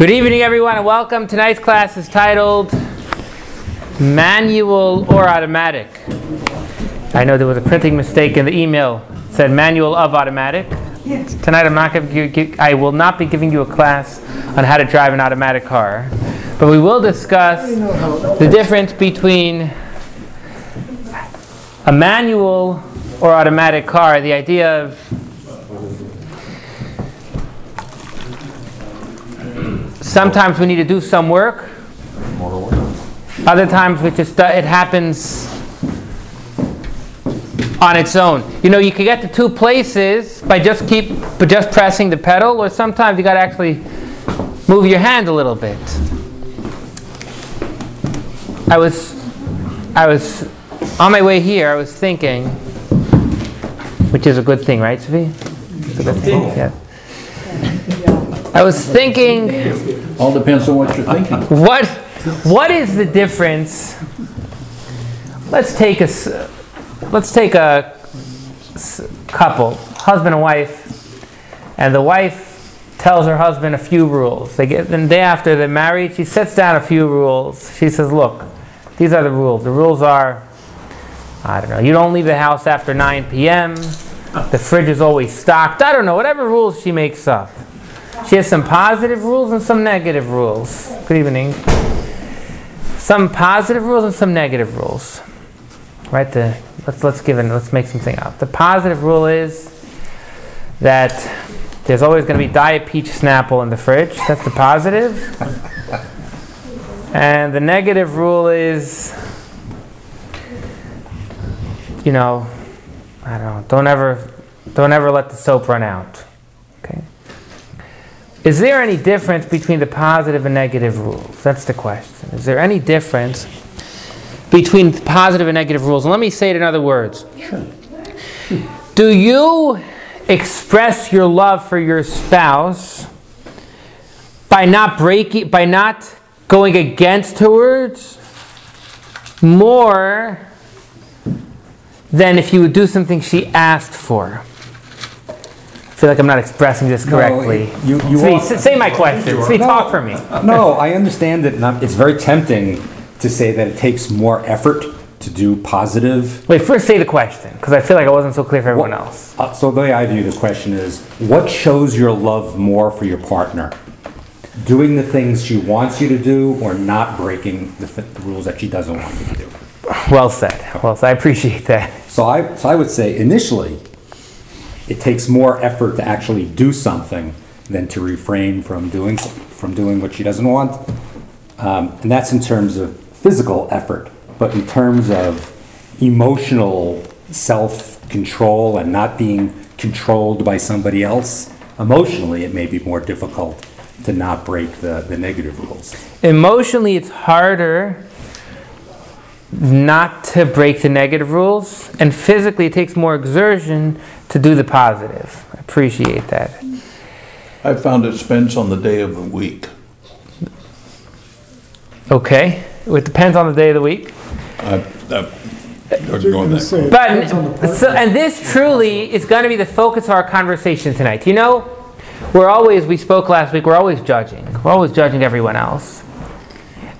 Good evening, everyone, and welcome. Tonight's class is titled Manual or Automatic. I know there was a printing mistake in the email. It said Manual of Automatic. Tonight, I'm not you, I will not be giving you a class on how to drive an automatic car, but we will discuss the difference between a manual or automatic car. The idea of sometimes we need to do some work. Other times we just uh, it happens on its own. You know, you can get to two places by just keep by just pressing the pedal, or sometimes you got to actually move your hand a little bit. I was I was on my way here. I was thinking, which is a good thing, right, Sophie? It's a good thing. Yeah. I was thinking. All depends on what you're thinking. What, what is the difference? Let's take a, s- let's take a s- couple, husband and wife, and the wife tells her husband a few rules. They get, the day after they're married, she sets down a few rules. She says, "Look, these are the rules. The rules are, I don't know, you don't leave the house after 9 p.m. The fridge is always stocked. I don't know, whatever rules she makes up." She has some positive rules and some negative rules. Good evening. Some positive rules and some negative rules. Right? The, let's let's give it. Let's make something up. The positive rule is that there's always going to be Diet Peach Snapple in the fridge. That's the positive. And the negative rule is, you know, I don't know. Don't ever, don't ever let the soap run out. Is there any difference between the positive and negative rules? That's the question. Is there any difference between the positive and negative rules? And let me say it in other words. Sure. Do you express your love for your spouse by not breaking by not going against her words more than if you would do something she asked for? I feel like I'm not expressing this correctly. you- you Svi, are- s- say my question. Svi, talk for me. No, I understand that not- it's very tempting to say that it takes more effort to do positive. Wait, first say the question, because I feel like I wasn't so clear for everyone else. Uh, So the way I view the question is, what shows your love more for your partner? Doing the things she wants you to do or not breaking the, th- the rules that she doesn't want you to do? Well said. Well said. I appreciate that. So I, so I would say initially, it takes more effort to actually do something than to refrain from doing, from doing what she doesn't want. Um, and that's in terms of physical effort, but in terms of emotional self-control and not being controlled by somebody else, emotionally, it may be more difficult to not break the, the negative rules. Emotionally, it's harder not to break the negative rules, and physically, it takes more exertion to do the positive. I appreciate that. I found it depends on the day of the week. Okay, it depends on the day of the week. I, I, doesn't go in that. Say, it But depends on the so, and this truly is going to be the focus of our conversation tonight. You know, we're always we spoke last week. We're always judging. We're always judging everyone else.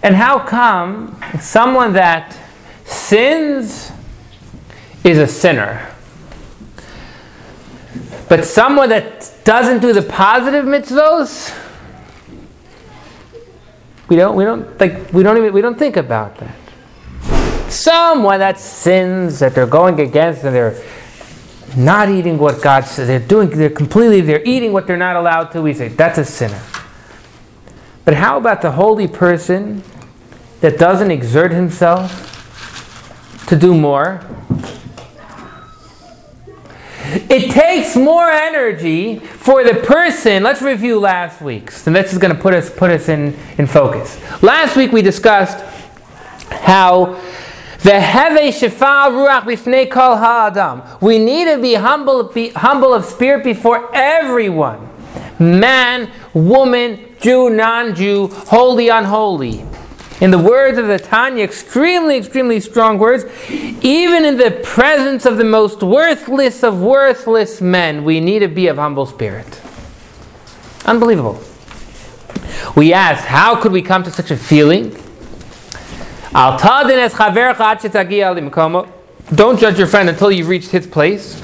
And how come someone that sins is a sinner, but someone that doesn't do the positive mitzvos, we don't we don't like we don't even we don't think about that. Someone that sins that they're going against and they're not eating what God says they're doing they're completely they're eating what they're not allowed to we say that's a sinner. But how about the holy person that doesn't exert himself to do more it takes more energy for the person. Let's review last week's, and this is going to put us put us in, in focus. Last week we discussed how the heve shefal ruach b'fnei kol ha'adam. We need to be humble, be humble of spirit before everyone, man, woman, Jew, non-Jew, holy, unholy. In the words of the Tanya, extremely, extremely strong words, even in the presence of the most worthless of worthless men, we need to be of humble spirit. Unbelievable. We asked, how could we come to such a feeling? Don't judge your friend until you've reached his place.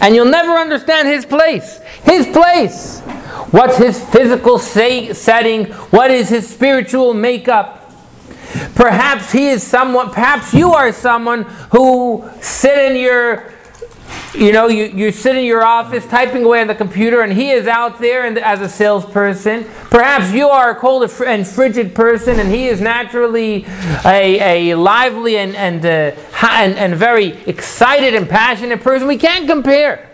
And you'll never understand his place. His place. What's his physical say, setting? What is his spiritual makeup? Perhaps he is someone, perhaps you are someone who sit in your you know, you, you sit in your office typing away on the computer, and he is out there and, as a salesperson. Perhaps you are a cold and frigid person, and he is naturally a, a lively and, and, uh, and, and very excited and passionate person. We can't compare.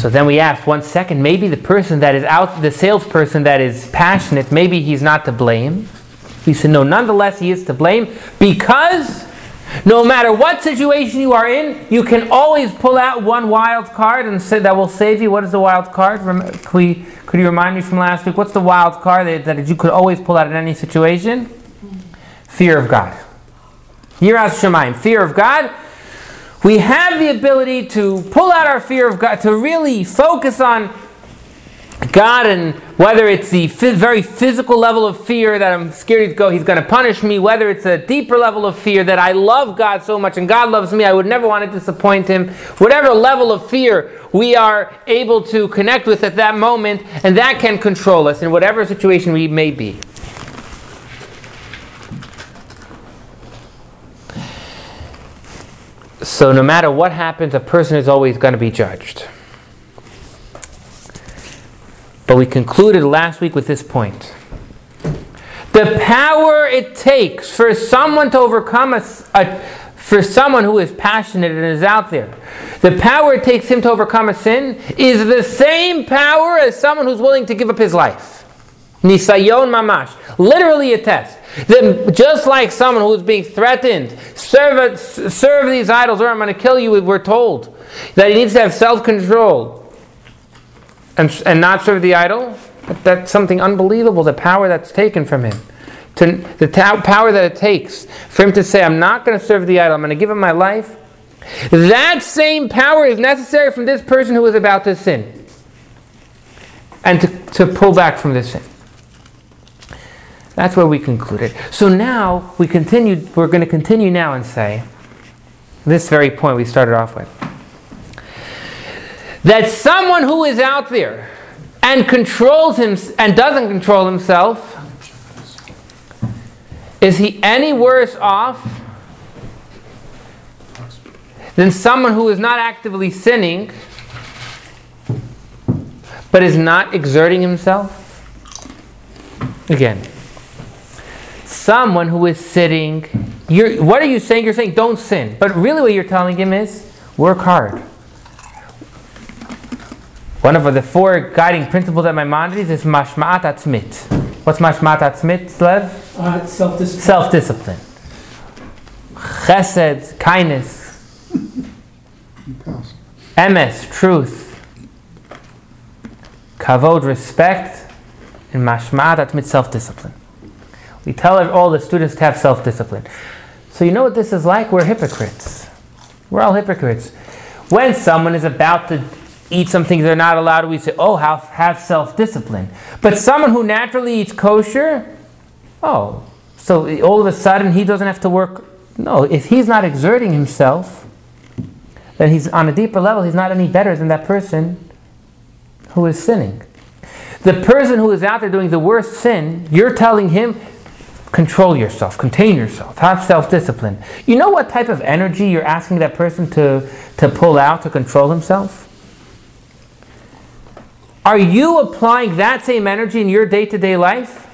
So then we asked one second, maybe the person that is out, the salesperson that is passionate, maybe he's not to blame. We said, no, nonetheless, he is to blame because no matter what situation you are in, you can always pull out one wild card and say that will save you. What is the wild card? Could, we, could you remind me from last week? What's the wild card that, that you could always pull out in any situation? Fear of God. Yiras Shemaim, fear of God. We have the ability to pull out our fear of God, to really focus on God and whether it's the very physical level of fear that I'm scared to go, he's going to punish me, whether it's a deeper level of fear that I love God so much and God loves me, I would never want to disappoint him, whatever level of fear we are able to connect with at that moment, and that can control us in whatever situation we may be. So, no matter what happens, a person is always going to be judged. But we concluded last week with this point. The power it takes for someone to overcome a, a, for someone who is passionate and is out there, the power it takes him to overcome a sin is the same power as someone who's willing to give up his life. Nisayon mamash, literally a test. Then, just like someone who's being threatened, serve, serve these idols or I'm going to kill you, we're told that he needs to have self control and, and not serve the idol, But that's something unbelievable, the power that's taken from him. To, the ta- power that it takes for him to say, I'm not going to serve the idol, I'm going to give him my life. That same power is necessary from this person who is about to sin and to, to pull back from this sin. That's where we concluded. So now we continued, we're going to continue now and say this very point we started off with that someone who is out there and controls him and doesn't control himself is he any worse off than someone who is not actively sinning but is not exerting himself again someone who is sitting you're, what are you saying you're saying don't sin but really what you're telling him is work hard one of the four guiding principles at Maimonides is mashma'at atzmit. What's mashma'at atzmit, Lev? Uh, self-discipline. Self-discipline. Chesed, kindness. Emes, truth. Kavod, respect. And mashma'at atzmit, self-discipline. We tell all the students to have self-discipline. So you know what this is like? We're hypocrites. We're all hypocrites. When someone is about to eat some things they're not allowed, we say, oh, have, have self discipline. But someone who naturally eats kosher, oh, so all of a sudden he doesn't have to work. No, if he's not exerting himself, then he's on a deeper level, he's not any better than that person who is sinning. The person who is out there doing the worst sin, you're telling him, control yourself, contain yourself, have self discipline. You know what type of energy you're asking that person to, to pull out to control himself? Are you applying that same energy in your day to day life?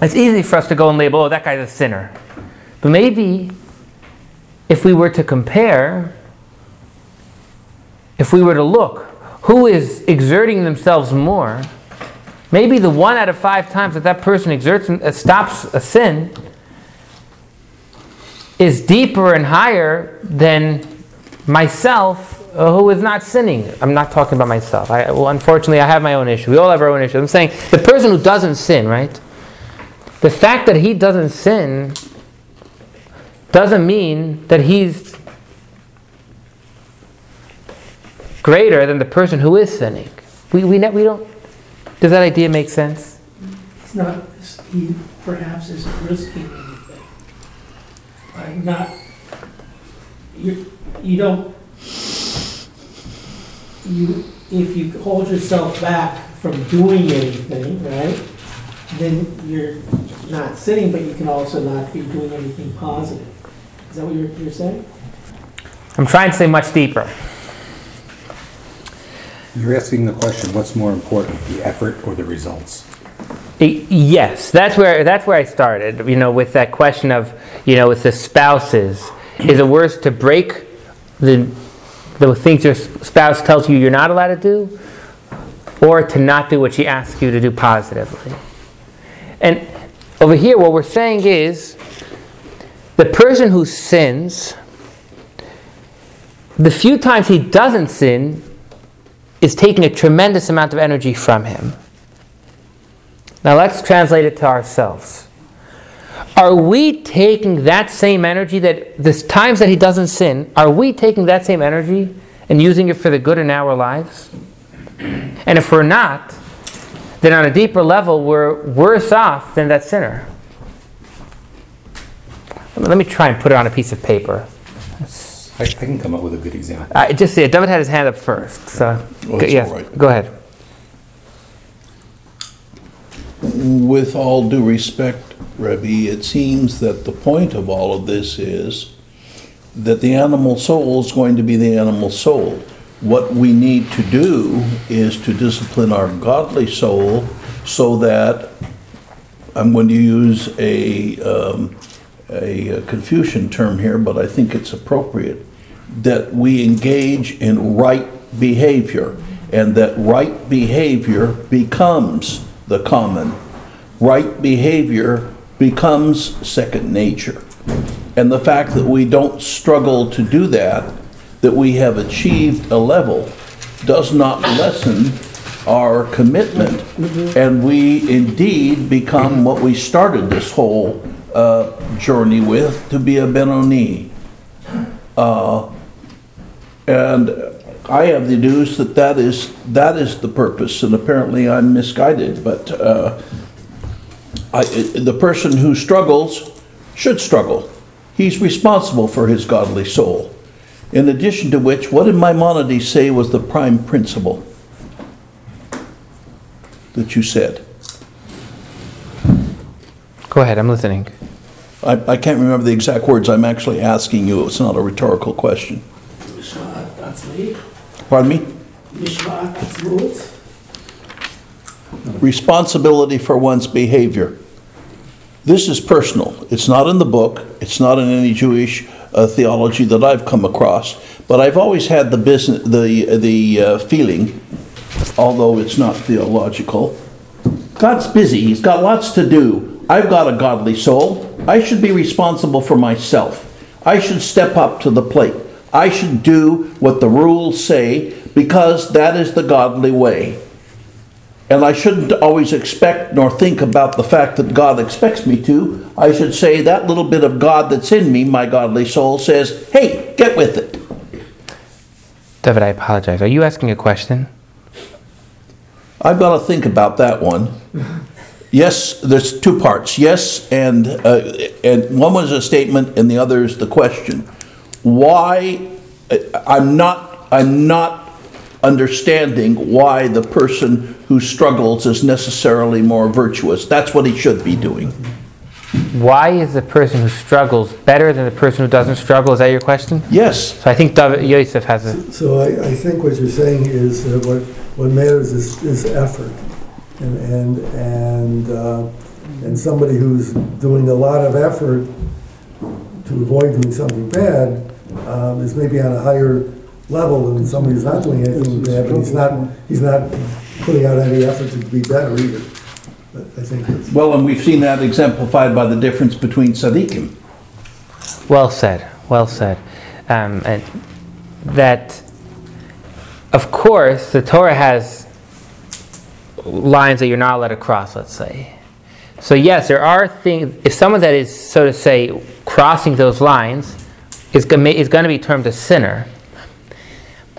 It's easy for us to go and label, oh, that guy's a sinner. But maybe if we were to compare, if we were to look, who is exerting themselves more, maybe the one out of five times that that person exerts uh, stops a sin is deeper and higher than myself uh, who is not sinning. I'm not talking about myself. I, well, unfortunately, I have my own issue. We all have our own issues. I'm saying the person who doesn't sin, right? The fact that he doesn't sin doesn't mean that he's greater than the person who is sinning. We, we, ne- we don't, does that idea make sense? It's not, he perhaps isn't risking anything. By not, you, you don't, you, if you hold yourself back from doing anything, right? Then you're not sinning, but you can also not be doing anything positive. Is that what you're, you're saying? I'm trying to say much deeper. You're asking the question, what's more important, the effort or the results? Yes, that's where that's where I started. You know, with that question of you know, with the spouses, is it worse to break the the things your spouse tells you you're not allowed to do, or to not do what she asks you to do positively? And over here, what we're saying is, the person who sins, the few times he doesn't sin, is taking a tremendous amount of energy from him. Now let's translate it to ourselves. Are we taking that same energy that the times that he doesn't sin, are we taking that same energy and using it for the good in our lives? And if we're not, then on a deeper level, we're worse off than that sinner. Let me try and put it on a piece of paper. I, I can come up with a good example. Uh, just see, David had his hand up first, so Well, go, that's yes, all right. go ahead. With all due respect, Rebbe, it seems that the point of all of this is that the animal soul is going to be the animal soul. What we need to do is to discipline our godly soul so that, I'm going to use a, um, a uh, Confucian term here, but I think it's appropriate, that we engage in right behavior, and that right behavior becomes the common. Right behavior becomes second nature. And the fact that we don't struggle to do that, that we have achieved a level, does not lessen our commitment. Mm-hmm. And we indeed become what we started this whole uh, journey with, to be a Beinoni. Uh, And I have deduced that that is, that is the purpose, and apparently I'm misguided, but uh, I, the person who struggles should struggle. He's responsible for his godly soul. In addition to which, what did Maimonides say was the prime principle that you said? Go ahead, I'm listening. I, I can't remember the exact words I'm actually asking you. It's not a rhetorical question. Pardon me? Responsibility for one's behavior. This is personal. It's not in the book. It's not in any Jewish uh, theology that I've come across. But I've always had the business, the the uh, feeling, although it's not theological. God's busy. He's got lots to do. I've got a godly soul. I should be responsible for myself. I should step up to the plate. I should do what the rules say because that is the godly way. And I shouldn't always expect nor think about the fact that God expects me to. I should say that little bit of God that's in me, my godly soul, says, hey, get with it. David, I apologize. Are you asking a question? I've got to think about that one. Yes, there's two parts. Yes, and, uh, and one was a statement and the other is the question. Why, I'm not, I'm not understanding why the person who struggles is necessarily more virtuous. That's what he should be doing. Why is the person who struggles better than the person who doesn't struggle? Is that your question? Yes, So I think David Yosef has a. So I, I think what you're saying is that what, what matters is, is effort. And, and, and, uh, and somebody who's doing a lot of effort to avoid doing something bad, um, is maybe on a higher level than somebody who's not doing anything bad, but he's not, he's not putting out any effort to be better either. But I think it's. well, and we've seen that exemplified by the difference between tzaddikim. Well said. Well said. Um, and that, of course, the Torah has lines that you're not allowed to cross, let's say. So, yes, there are things, if someone that is, so to say, crossing those lines is going to be termed a sinner.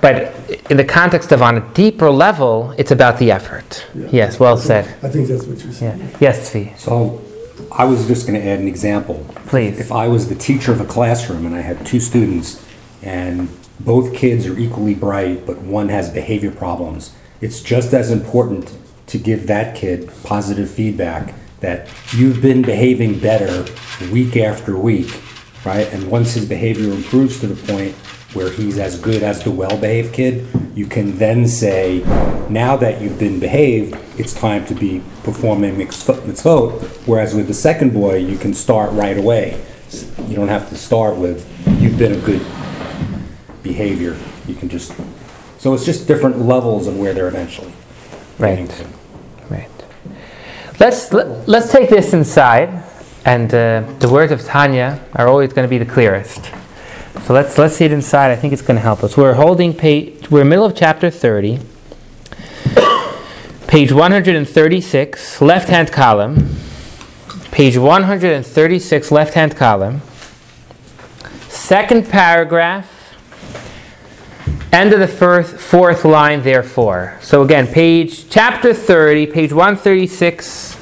but in the context of on a deeper level, it's about the effort. Yeah. Yes, well said. I think that's what you're Yeah. saying. Yes, Tzvi, So I was just going to add an example. please. If I was the teacher of a classroom and I had two students and both kids are equally bright, but one has behavior problems, it's just as important to give that kid positive feedback that you've been behaving better week after week, right? And once his behavior improves to the point where he's as good as the well-behaved kid, you can then say, now that you've been behaved, it's time to be performing mitzvot. mitzvot." Whereas with the second boy, you can start right away. You don't have to start with, you've been a good behavior. You can just, so it's just different levels of where they're eventually. Right. Let's let, let's take this inside, and uh, the words of Tanya are always going to be the clearest. So let's let's see it inside. I think it's going to help us. We're holding page. We're middle of chapter thirty, page one hundred and thirty-six, left-hand column. Page one hundred and thirty-six, left-hand column. Second paragraph. End of the first, fourth line, therefore. So again, page, chapter 30, page 136,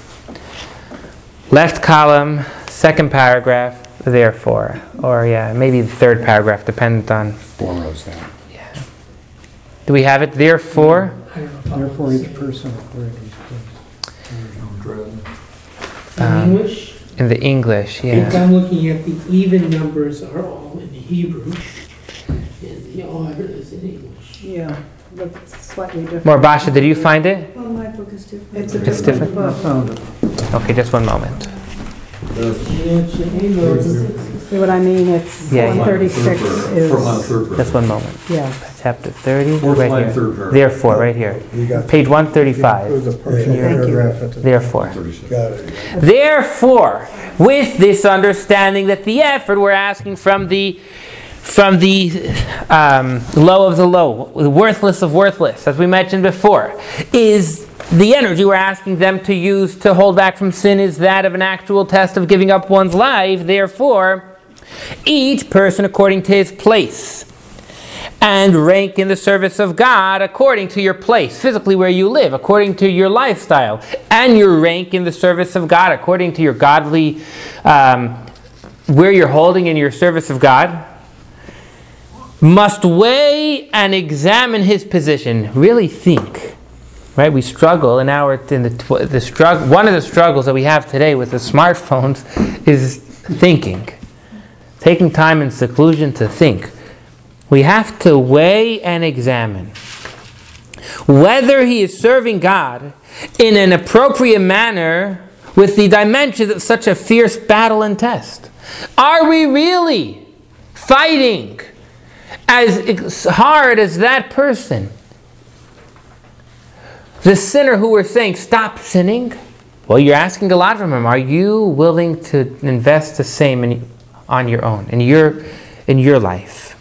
left column, second paragraph, therefore. Or yeah, maybe the third paragraph, dependent on. Four rows down. Yeah. Do we have it? Therefore? I don't know if I'll Therefore, each person according to his place. In Um, English, In the English, if yeah. I'm looking at the even numbers are all in Hebrew, and the odd is in English. Yeah, but it's slightly different. More Basha, did you find it? Well, my book is different. It's a It's different different? I book. found it. Okay, just one moment. See what I mean? It's Yeah, yeah. one thirty-six is, Just one moment. yeah. Chapter 30, Fourth right line, here. third paragraph. Therefore, right here. You got Page 135. The partial Thank you. paragraph at the. Therefore. Got it. Therefore, with this understanding that the effort we're asking from the from the um, low of the low, the worthless of worthless, as we mentioned before, is the energy we're asking them to use to hold back from sin is that of an actual test of giving up one's life. Therefore, each person according to his place and rank in the service of God according to your place, physically where you live, according to your lifestyle, and your rank in the service of God according to your godly, um, where you're holding in your service of God, must weigh and examine his position. Really think. Right, we struggle in our in the tw- the struggle. One of the struggles that we have today with the smartphones is thinking, taking time in seclusion to think. We have to weigh and examine whether he is serving God in an appropriate manner with the dimensions of such a fierce battle and test. Are we really fighting as hard as that person? The sinner who we're saying, stop sinning? Well, you're asking a lot from him. Are you willing to invest the same in, on your own, in your, in your life?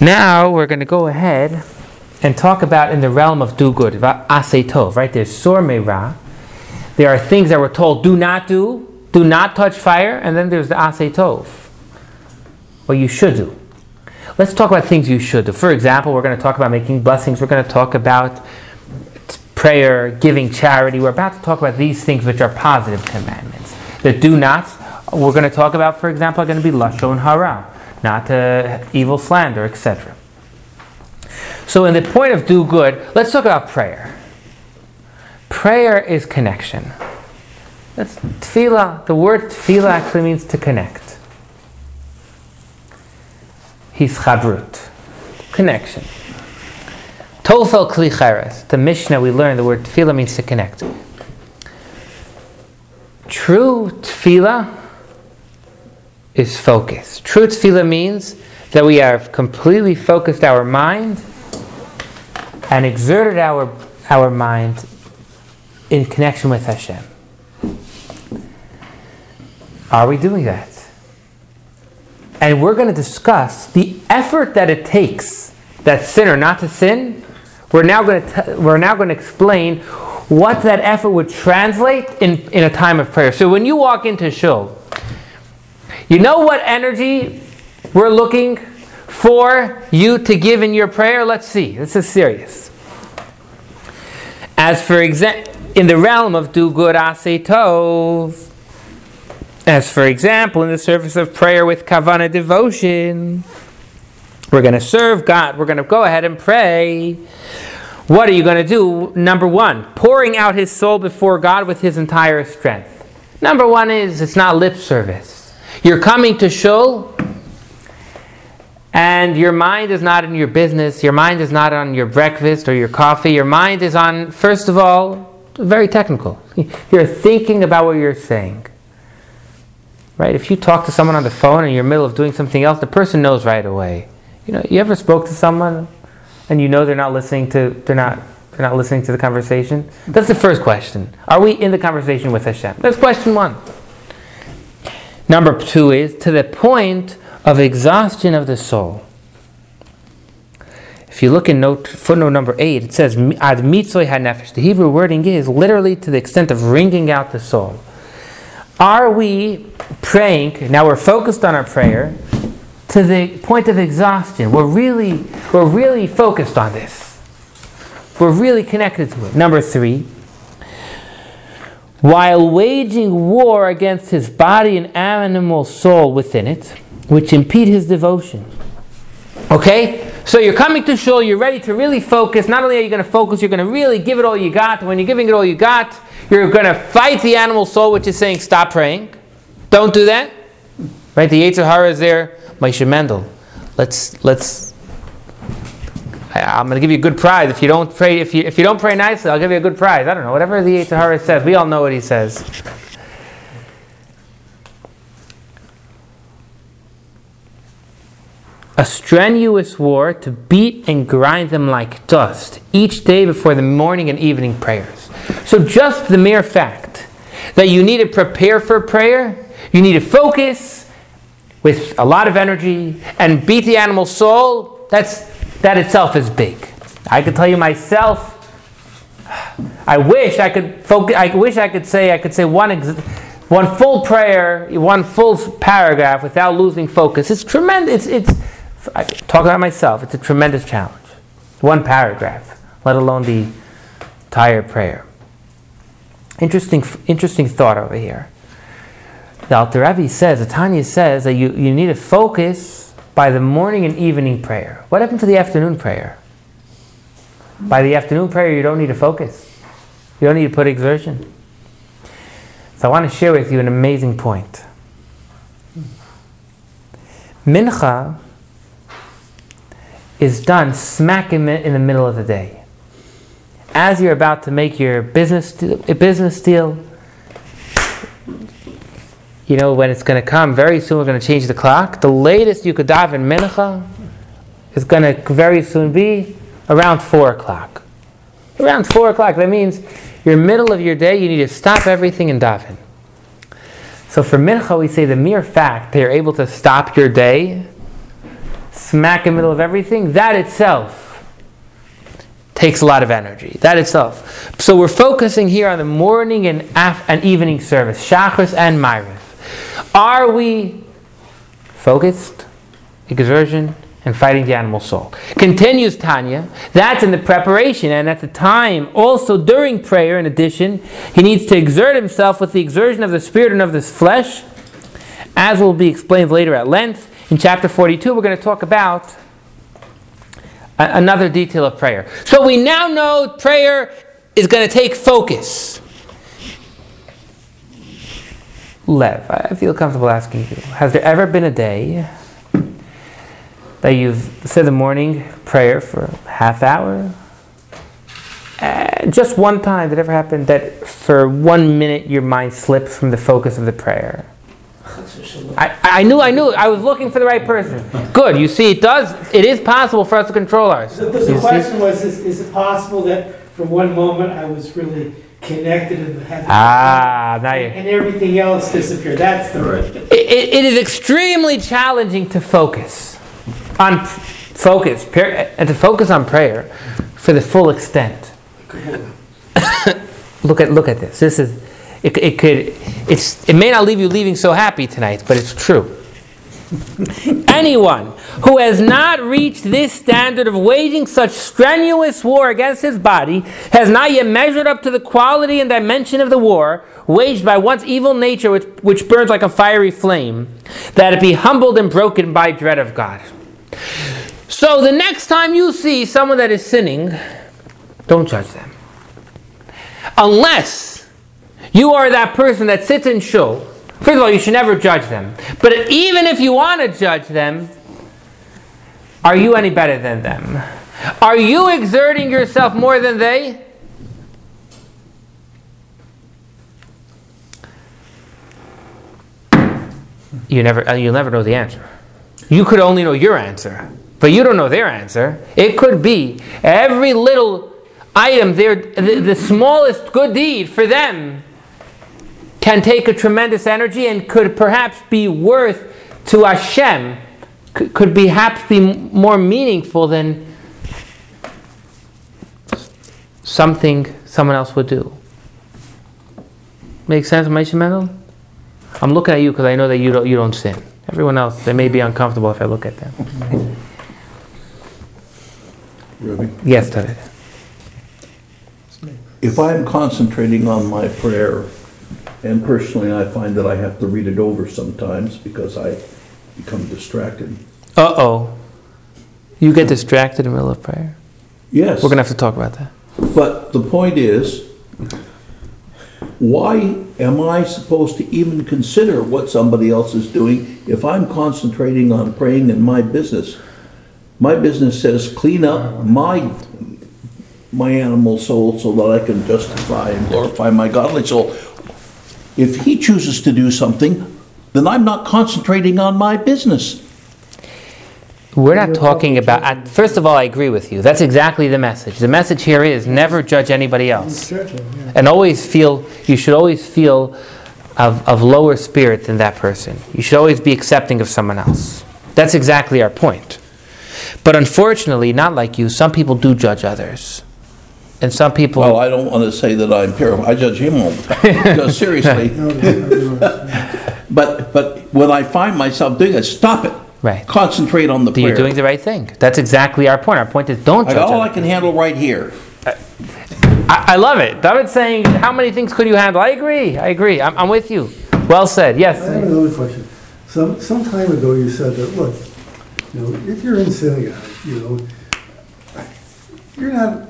Now we're going to go ahead and talk about in the realm of do good, tov, right? There's sur meira. There are things that we're told do not do, do not touch fire, and then there's the asay tov, what you should do. Let's talk about things you should do. For example, we're going to talk about making blessings. We're going to talk about prayer, giving charity. We're about to talk about these things which are positive commandments. The do nots, we're going to talk about, for example, are going to be lashon hara, not uh, evil slander, etc. So, in the point of do good, let's talk about prayer. Prayer is connection. That's tefillah. The word tefillah actually means to connect. Hischabrut, connection. Tofel kli. The Mishnah we learned the word tefillah means to connect. True tefillah is focus. True tefillah means that we have completely focused our mind and exerted our, our mind in connection with Hashem. Are we doing that? And we're going to discuss the effort that it takes that sinner not to sin. We're now going to we're now going to explain what that effort would translate in, in a time of prayer. So when you walk into shul, you know what energy we're looking for you to give in your prayer? Let's see. This is serious. As for example, in the realm of do good asay tov, as for example, in the service of prayer with kavana devotion, we're going to serve God. We're going to go ahead and pray. What are you going to do? Number one, pouring out his soul before God with his entire strength. Number one is it's not lip service. You're coming to shul, and your mind is not in your business. Your mind is not on your breakfast or your coffee. Your mind is on, first of all, very technical. You're thinking about what you're saying. Right? If you talk to someone on the phone and you're in the middle of doing something else, the person knows right away. You know, you ever spoke to someone and you know they're not listening to they're not they're not listening to the conversation? That's the first question. Are we in the conversation with Hashem? That's question one. Number two is to the point of exhaustion of the soul. If you look in note footnote number eight, it says ad mitzoy hanefesh. The Hebrew wording is literally to the extent of wringing out the soul. Are we praying? Now we're focused on our prayer to the point of exhaustion. We're really, we're really focused on this. We're really connected to it. Number three, while waging war against his body and animal soul within it, which impede his devotion. Okay? So you're coming to shul, you're ready to really focus. Not only are you going to focus, you're going to really give it all you got. When you're giving it all you got, you're going to fight the animal soul, which is saying, stop praying. Don't do that. Right? The Yetzer Hara is there. Moshe Mendel. Let's, let's, I, I'm going to give you a good prize. If you don't pray, if you, if you don't pray nicely, I'll give you a good prize. I don't know. Whatever the Yetzer Hara says. We all know what he says. a strenuous war to beat and grind them like dust each day before the morning and evening prayers. So, just the mere fact that you need to prepare for prayer, you need to focus with a lot of energy and beat the animal soul, that's, that itself is big. I can tell you myself, I wish I could focus, I wish I could say, I could say one, ex- one full prayer, one full paragraph without losing focus. It's tremendous. It's, it's I talk about myself. It's a tremendous challenge. One paragraph, let alone the entire prayer. Interesting, interesting thought over here. The Alter Rebbe says, the Tanya says that you, you need to focus by the morning and evening prayer. What happened to the afternoon prayer? By the afternoon prayer, you don't need to focus. You don't need to put exertion. So I want to share with you an amazing point. Mincha is done smack in, in the middle of the day. As you're about to make your business business deal, you know when it's going to come. Very soon we're going to change the clock. The latest you could daven mincha is going to very soon be around four o'clock. Around four o'clock. That means your middle of your day. You need to stop everything and daven. So for mincha, we say the mere fact that you're able to stop your day smack in the middle of everything, that itself takes a lot of energy. That itself. So we're focusing here on the morning and, af- and evening service, Shachris and Maariv. Are we focused, exertion, and fighting the animal soul? Continues Tanya. That's in the preparation, and at the time, also during prayer, in addition, he needs to exert himself with the exertion of the spirit and of this flesh, as will be explained later at length. In chapter 42, we're going to talk about another detail of prayer. So we now know prayer is going to take focus. Lev, I feel comfortable asking you Has there ever been a day that you've said the morning prayer for half hour? Uh, just one time did it ever happen that for one minute your mind slipped from the focus of the prayer? I, I knew, I knew, I was looking for the right person. Good, you see, it does, it is possible for us to control ourselves. The, You the see? question was, is, is it possible that for one moment I was really connected and had Ah, now you. and everything else disappeared? That's the Right. It, it, it is extremely challenging to focus on focus and to focus on prayer for the full extent. look at look at this. This is it, it could it's it may not leave you leaving so happy tonight, but it's true. Anyone who has not reached this standard of waging such strenuous war against his body has not yet measured up to the quality and dimension of the war waged by one's evil nature, which, which burns like a fiery flame, that it be humbled and broken by dread of God. So the next time you see someone that is sinning, don't judge them. Unless you are that person that sits in shul. First of all, you should never judge them. But even if you want to judge them, are you any better than them? Are you exerting yourself more than they? You never, uh, you'll never know the answer. You could only know your answer, but you don't know their answer. It could be every little item, the, the smallest good deed for them can take a tremendous energy and could perhaps be worth to Hashem, could, could perhaps be more meaningful than something someone else would do. Make sense, Maisha Mendel? I'm looking at you because I know that you don't, you don't sin. Everyone else, they may be uncomfortable if I look at them. Rebbe? Yes, David. If I'm concentrating on my prayer, and personally I find that I have to read it over sometimes because I become distracted. Uh oh. You get distracted in the middle of prayer? Yes. We're going to have to talk about that. But the point is, why am I supposed to even consider what somebody else is doing if I'm concentrating on praying in my business? My business says clean up my my animal soul so that I can justify and glorify my godly soul. If he chooses to do something, then I'm not concentrating on my business. We're not talking about. uh, First of all, I agree with you. That's exactly the message. The message here is never judge anybody else, and always feel. You should always feel of, of lower spirit than that person. You should always be accepting of someone else. That's exactly our point. But unfortunately, not like you. Some people do judge others, and some people. Well, I don't want to say that I'm pure. I judge him all the time. Because seriously, but but when I find myself doing it, stop it. Right. Concentrate on the prayer. You're doing the right thing. That's exactly our point. Our point is don't I judge. got all I others. can handle right here. I, I love it. David's saying, how many things could you handle? I agree. I agree. I'm, I'm with you. Well said. Yes. I have another question. Some, some time ago, you said that, look, you know, if you're in synagogue, you know, you're not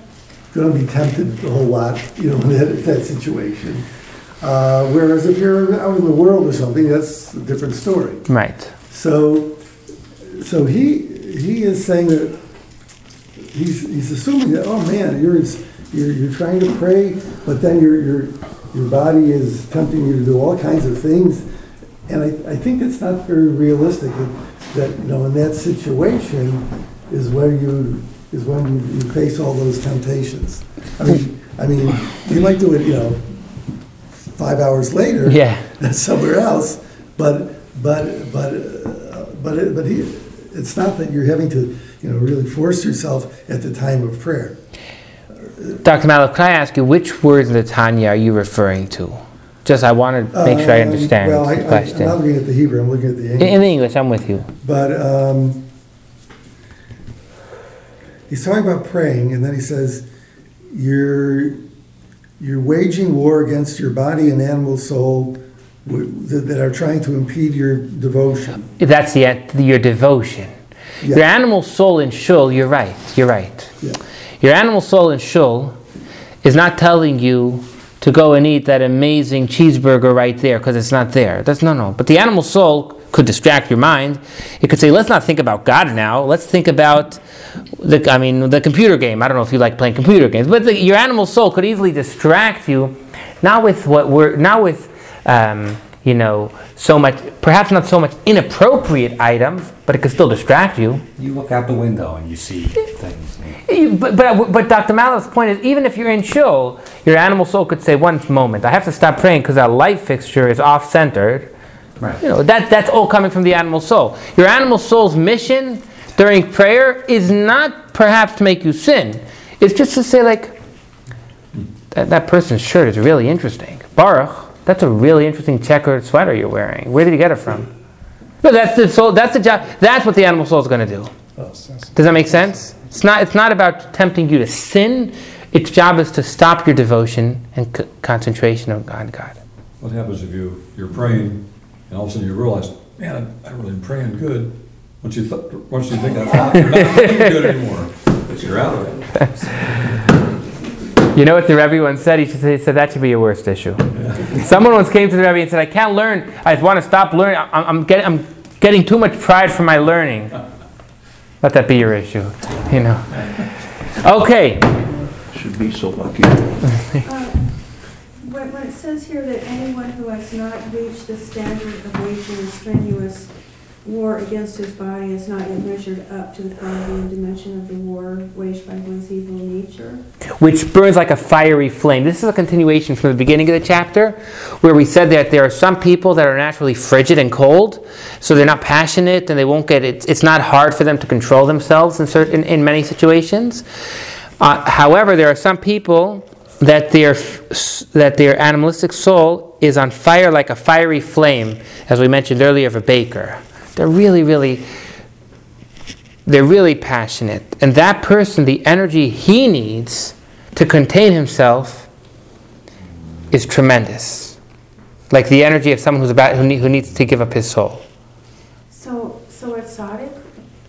gonna be tempted a whole lot, you know, in that, that situation. Uh, whereas if you're out in the world or something, that's a different story. Right. So, so he, he is saying that, he's, he's assuming that, oh man, you're, you're, you're trying to pray, but then your, your, your body is tempting you to do all kinds of things. And I, I think it's not very realistic that, that, you know, in that situation is where you, is when you, you face all those temptations. I mean, I mean, you might do it, you know, five hours later Yeah. somewhere else. But but but uh, but it, but he, it's not that you're having to you know really force yourself at the time of prayer. Dr. Malak, can I ask you, which words in the Tanya are you referring to? Just, I want to make sure I Um, understand Well, I, the I, I'm question. not looking at the Hebrew. I'm looking at the In, English. in the English, I'm with you. But um, he's talking about praying, and then he says, "You're you're waging war against your body and animal soul w- that, are trying to impede your devotion." That's the your devotion. Yeah. Your animal soul in shul, you're right. You're right. Yeah. Your animal soul in shul is not telling you to go and eat that amazing cheeseburger right there because it's not there. That's no, no. But the animal soul could distract your mind. It could say, let's not think about God now. Let's think about the, I mean, the computer game. I don't know if you like playing computer games, but the, your animal soul could easily distract you, not with what we're, not with, um, you know, so much, perhaps not so much inappropriate items, but it could still distract you. You look out the window and you see things. But, but, but Dr. Mallo's point is, even if you're in shul, your animal soul could say, one moment, I have to stop praying because that light fixture is off-centered. Right. You know, that, that's all coming from the animal soul. Your animal soul's mission during prayer is not perhaps to make you sin. It's just to say, like, that, that person's shirt is really interesting. Baruch, that's a really interesting checkered sweater you're wearing. Where did you get it from? No, that's the soul. That's the job. That's what the animal soul is going to do. Does that make sense? It's not. It's not about tempting you to sin. Its job is to stop your devotion and c- concentration on God. God. What happens if you, you're praying and all of a sudden you realize, man, I really am praying good. Once you, th- once you think that's thought, you're not praying good anymore, but you're out of it. You know what the Rebbe once said? He should say, said that should be your worst issue. Someone once came to the Rebbe and said, "I can't learn. I want to stop learning. I'm, I'm, getting, I'm getting too much pride from my learning." Let that be your issue. You know. Okay. Should be so lucky. Um, when, when it says here that anyone who has not reached the standard of waging strenuous war against his body is not yet measured up to the quality and dimension of the war waged by one's evil nature. which burns like a fiery flame. This is a continuation from the beginning of the chapter, where we said that there are some people that are naturally frigid and cold, so they're not passionate and they won't get it. It's not hard for them to control themselves in certain in many situations. Uh, however, there are some people that their that their animalistic soul is on fire like a fiery flame, as we mentioned earlier of a baker. They're really, really they're really passionate. And that person, the energy he needs to contain himself is tremendous. Like the energy of someone who's about who, need, who needs to give up his soul. So, so a tzaddik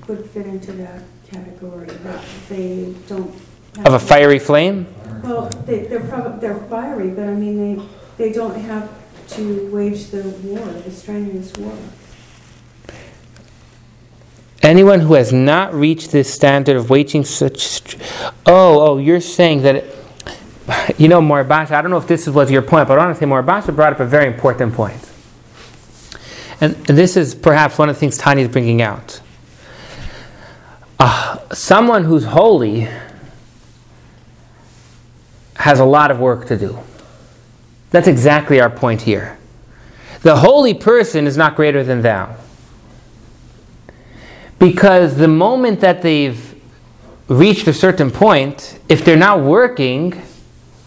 would fit into that category, that they don't. have- Of a fiery flame? Well, they, they're probably, they're fiery, but I mean, they, they don't have to wage the war, the strenuous war. Anyone who has not reached this standard of waging such. Oh, oh, you're saying that. It, you know, Morabasha, I don't know if this was your point, but say Morabasha brought up a very important point. And, and this is perhaps one of the things Tanya is bringing out. Uh, someone who's holy has a lot of work to do. That's exactly our point here. The holy person is not greater than thou. Because the moment that they've reached a certain point, if they're not working,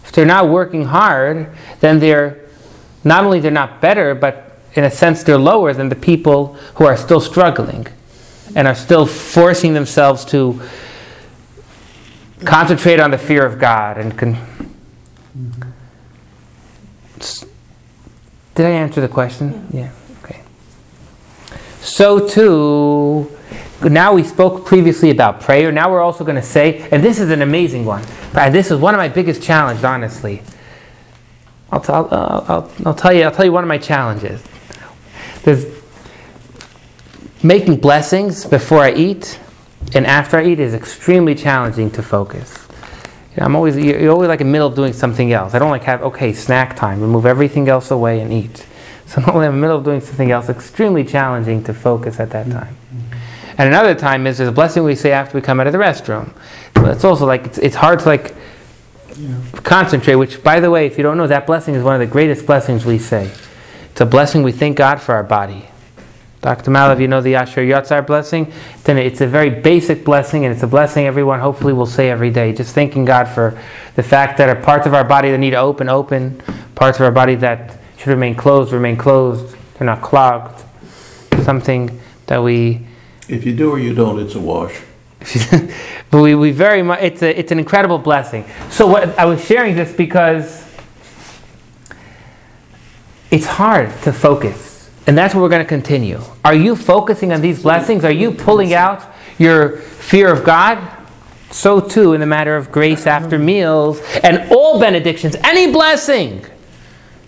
if they're not working hard, then they're not only they're not better, but in a sense they're lower than the people who are still struggling and are still forcing themselves to concentrate on the fear of God and con- Did I answer the question? Yeah. Okay. So too now we spoke previously about prayer. Now we're also going to say, and this is an amazing one. This is one of my biggest challenges, honestly. I'll, t- I'll, uh, I'll, I'll tell you. I'll tell you one of my challenges. There's making blessings before I eat and after I eat is extremely challenging to focus. You know, I'm always you're always like in the middle of doing something else. I don't like have okay snack time. Remove everything else away and eat. So I'm in the middle of doing something else. Extremely challenging to focus at that time. And another time is there's a blessing we say after we come out of the restroom. So it's also like it's, it's hard to like concentrate. Which, by the way, if you don't know, that blessing is one of the greatest blessings we say. It's a blessing we thank God for our body. Dr. Malav, you know the Asher Yatzar blessing? Then it's a very basic blessing, and it's a blessing everyone hopefully will say every day. Just thanking God for the fact that are parts of our body that need to open, open. Parts of our body that should remain closed, remain closed. They're not clogged. Something that we If you do or you don't, it's a wash. but we, we very much it's a, it's an incredible blessing. So what i was sharing this because it's hard to focus and that's what we're going to continue. Are you focusing on these blessings? Are you pulling out your fear of god? So too in the matter of grace after meals and all benedictions. Any blessing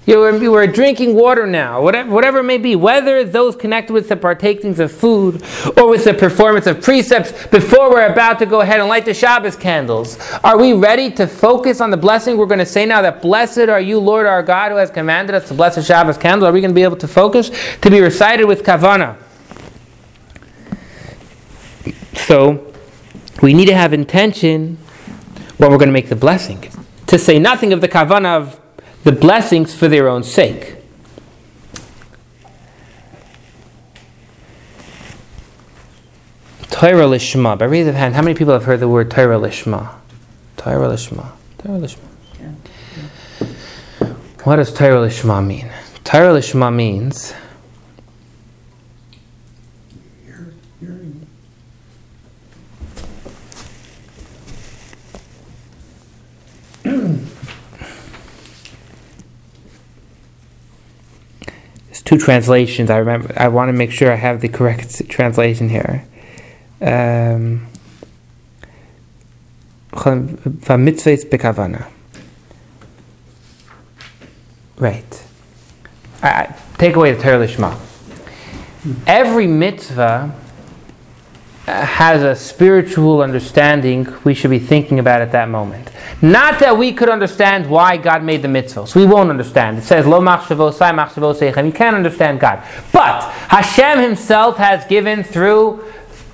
you are, you are drinking water now, whatever, whatever it may be, whether those connected with the partakings of food or with the performance of precepts before we're about to go ahead and light the Shabbos candles. Are we ready to focus on the blessing we're going to say now that blessed are you, Lord our God, who has commanded us to bless the Shabbos candle? Are we going to be able to focus? To be recited with kavana. So, we need to have intention when we're going to make the blessing. To say nothing of the kavana of the blessings for their own sake. Torah lishma. By raise of hand, how many people have heard the word Torah lishma? Torah lishma. Torah lishma. What does Torah lishma mean? Torah lishma means two translations. I remember. I want to make sure I have the correct translation here. Um. Right. I, I- take away the Torah Lishma. Every mitzvah has a spiritual understanding we should be thinking about at that moment. Not that we could understand why God made the mitzvahs. We won't understand. It says, Lo machshavo sai. You can't understand God. But Hashem Himself has given through,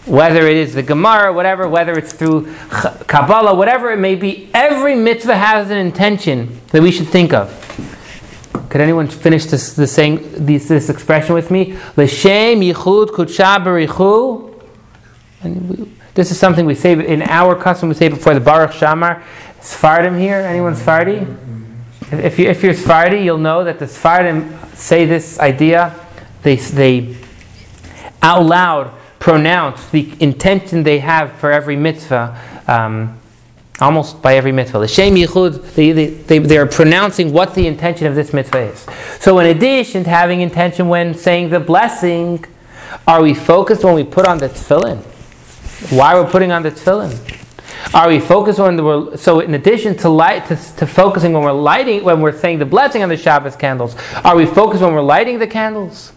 whether it is the Gemara, whatever, whether it's through Kabbalah, whatever it may be, every mitzvah has an intention that we should think of. Could anyone finish this, this saying this, this expression with me? L'shem yichud kudsha berichu. And we, this is something we say in our custom. We say before the Baruch She'amar. Sephardim here. Anyone Sephardi? If, you if you're Sephardi, you'll know that the Sephardim say this idea. They they out loud pronounce the intention they have for every mitzvah. Um, almost by every mitzvah. The Shem Yichud, they, they, they are pronouncing what the intention of this mitzvah is. So, in addition to having intention when saying the blessing, are we focused when we put on the tefillin? Why we're putting on the tefillin? Are we focused when we're so? In addition to light to, to focusing when we're lighting when we're saying the blessing on the Shabbos candles, are we focused when we're lighting the candles?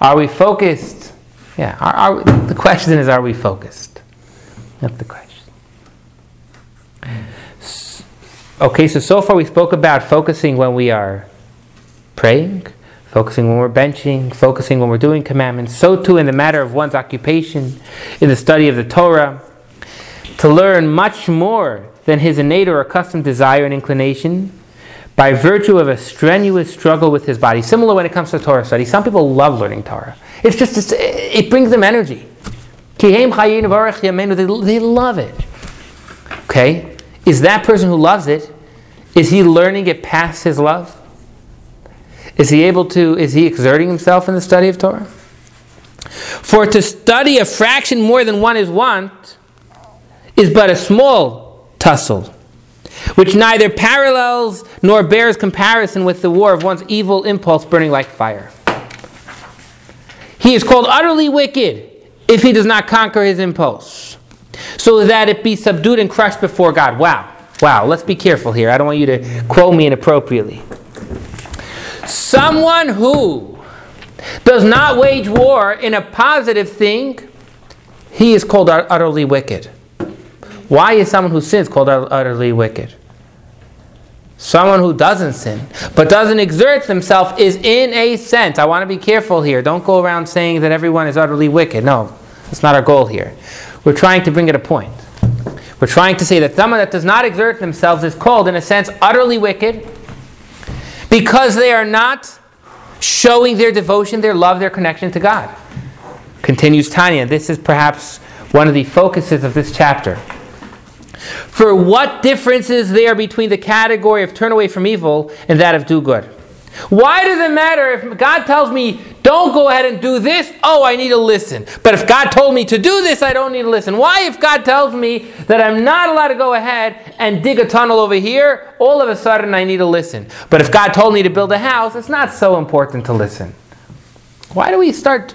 Are we focused? Yeah. Are, are, the question is, are we focused? That's the question. Okay, so so far we spoke about focusing when we are praying, focusing when we're benching, focusing when we're doing commandments. So too in the matter of one's occupation, in the study of the Torah, to learn much more than his innate or accustomed desire and inclination by virtue of a strenuous struggle with his body. Similar when it comes to Torah study. Some people love learning Torah. It's just, it's, it brings them energy. They love it. Okay? Is that person who loves it, is he learning it past his love? Is he able to, is he exerting himself in the study of Torah? For to study a fraction more than one is want is but a small tussle, which neither parallels nor bears comparison with the war of one's evil impulse burning like fire. He is called utterly wicked if he does not conquer his impulse, so that it be subdued and crushed before God. Wow, wow, let's be careful here. I don't want you to quote me inappropriately. Someone who does not wage war in a positive thing, he is called utterly wicked. Why is someone who sins called utterly wicked? Someone who doesn't sin, but doesn't exert himself, is in a sense. I want to be careful here. Don't go around saying that everyone is utterly wicked. No, that's not our goal here. We're trying to bring it a point. We're trying to say that someone that does not exert themselves is called, in a sense, utterly wicked because they are not showing their devotion, their love, their connection to God. Continues Tanya. This is perhaps one of the focuses of this chapter. For what difference is there between the category of turn away from evil and that of do good? Why does it matter if God tells me, don't go ahead and do this? Oh, I need to listen. But if God told me to do this, I don't need to listen. Why, if God tells me that I'm not allowed to go ahead and dig a tunnel over here, all of a sudden I need to listen? But if God told me to build a house, it's not so important to listen. Why do we start?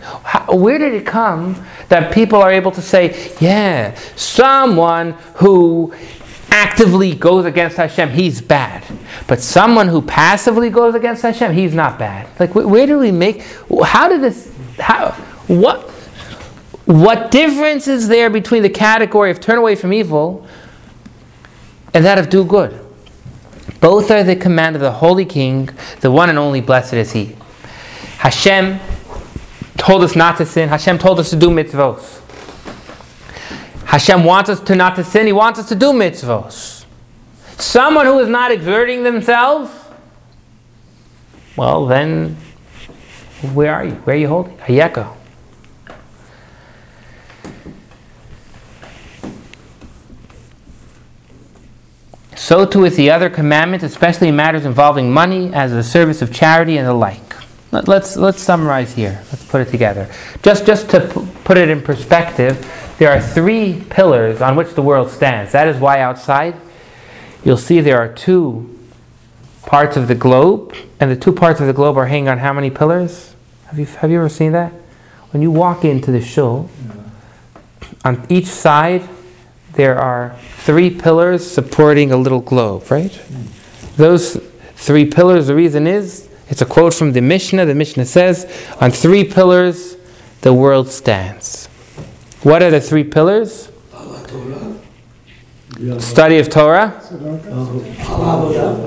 Where did it come that people are able to say, yeah, someone who actively goes against Hashem, he's bad. But someone who passively goes against Hashem, he's not bad. Like, wh- where do we make, how did this, how, what, what difference is there between the category of turn away from evil and that of do good? Both are the command of the Holy King, the one and only blessed is He. Hashem told us not to sin. Hashem told us to do mitzvos. Hashem wants us to not to sin. He wants us to do mitzvos. Someone who is not exerting themselves, well, then, where are you? Where are you holding? Ayeka. So too with the other commandments, especially in matters involving money, as the service of charity and the like. Let- Let's, let's summarize here. Let's put it together. Just, just to p- put it in perspective, there are three pillars on which the world stands. That is why outside you'll see there are two parts of the globe, and the two parts of the globe are hanging on how many pillars? Have you, have you ever seen that? When you walk into the shul, on each side there are three pillars supporting a little globe, right? Those three pillars, the reason is, it's a quote from the Mishnah. The Mishnah says, On three pillars the world stands. What are the three pillars? Study of Torah.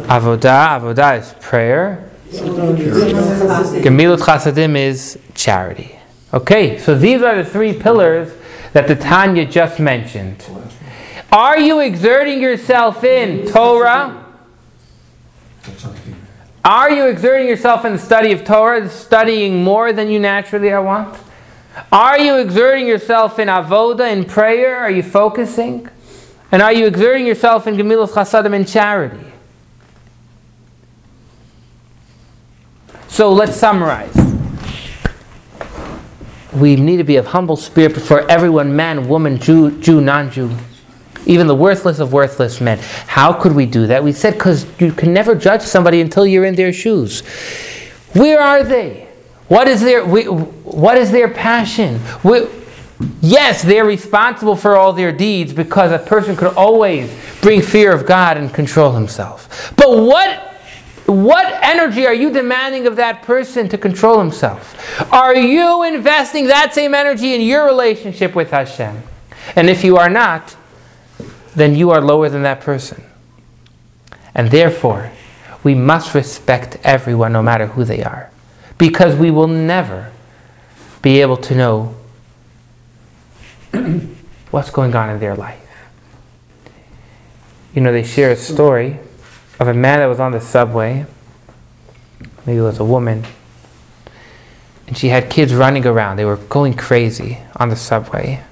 Avodah. Avodah is prayer. Gemilut Chasadim is charity. Okay, so these are the three pillars that the Tanya just mentioned. Are you exerting yourself in Torah? Are you exerting yourself in the study of Torah, studying more than you naturally are want? Are you exerting yourself in avoda, in prayer? Are you focusing? And are you exerting yourself in gemilut chasadim, in charity? So let's summarize. We need to be of humble spirit before everyone, man, woman, Jew, Jew, non-Jew even the worthless of worthless men. How could we do that? We said because you can never judge somebody until you're in their shoes. Where are they? What is their we, what is their passion? We, yes, they're responsible for all their deeds because a person could always bring fear of God and control himself. But what what energy are you demanding of that person to control himself? Are you investing that same energy in your relationship with Hashem? And if you are not, then you are lower than that person. And therefore, we must respect everyone no matter who they are. Because we will never be able to know what's going on in their life. You know, they share a story of a man that was on the subway. Maybe it was a woman. And she had kids running around. They were going crazy on the subway.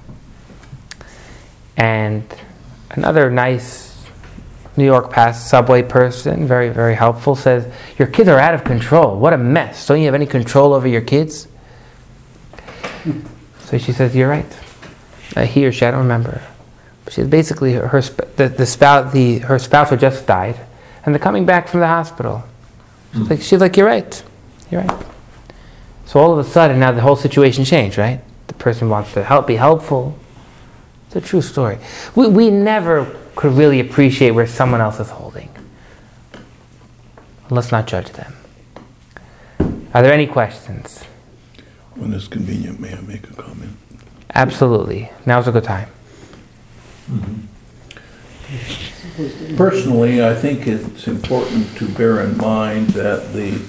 And another nice New York Pass subway person, very, very helpful, says, Your kids are out of control. What a mess. Don't you have any control over your kids? So she says, You're right. Uh, he or she, I don't remember. But she's basically, her, sp- the, the spouse, the, her spouse had just died, and they're coming back from the hospital. She's, like, she's like, You're right. You're right. So all of a sudden, now the whole situation changed, right? The person wants to help, be helpful. It's a true story. We, we never could really appreciate where someone else is holding. Let's not judge them. Are there any questions? When it's convenient, may I make a comment? Absolutely. Now's a good time. Mm-hmm. Personally, I think it's important to bear in mind that the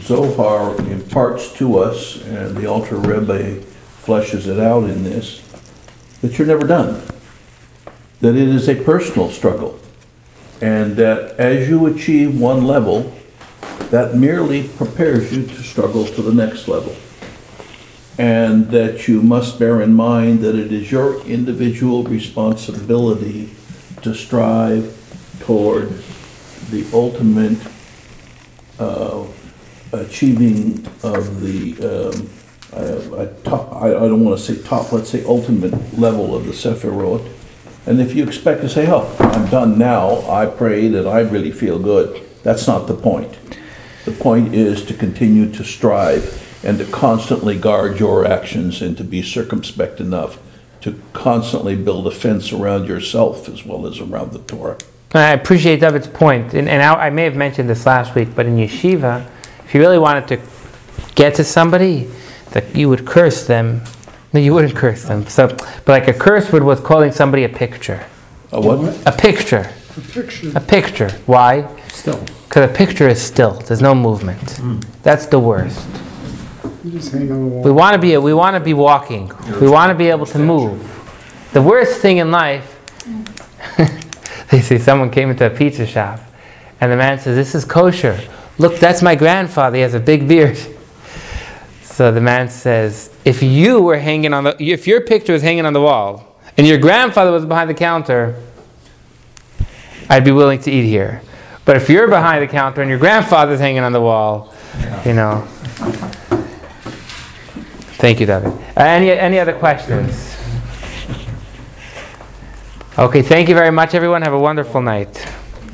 Zohar imparts to us, and the Alter Rebbe fleshes it out in this, that you're never done. That it is a personal struggle. And that as you achieve one level, that merely prepares you to struggle to the next level. And that you must bear in mind that it is your individual responsibility to strive toward the ultimate uh, achieving of the, um, I, I, top, I, I don't want to say top, let's say ultimate level of the Sephiroth. And if you expect to say, oh, I'm done now, I prayed and I really feel good, that's not the point. The point is to continue to strive and to constantly guard your actions and to be circumspect enough to constantly build a fence around yourself as well as around the Torah. I appreciate David's point, and, and I, I may have mentioned this last week, but in yeshiva, if you really wanted to get to somebody, that you would curse them. No, you wouldn't curse them. So, but like a curse word was calling somebody a picture. A what? A picture. A picture. A picture. Why? Still. Because a picture is still. There's no movement. Hmm. That's the worst. You just hang on the wall. We want to be. We want to be walking. We want to be able to move. The worst thing in life. they say someone came into a pizza shop, and the man says, "This is kosher. Look, that's my grandfather. He has a big beard." So the man says, "If you were hanging on the, if your picture was hanging on the wall, and your grandfather was behind the counter, I'd be willing to eat here. But if you're behind the counter and your grandfather's hanging on the wall, you know." Thank you, David. Uh, any, any other questions? Okay, thank you very much, everyone. Have a wonderful night.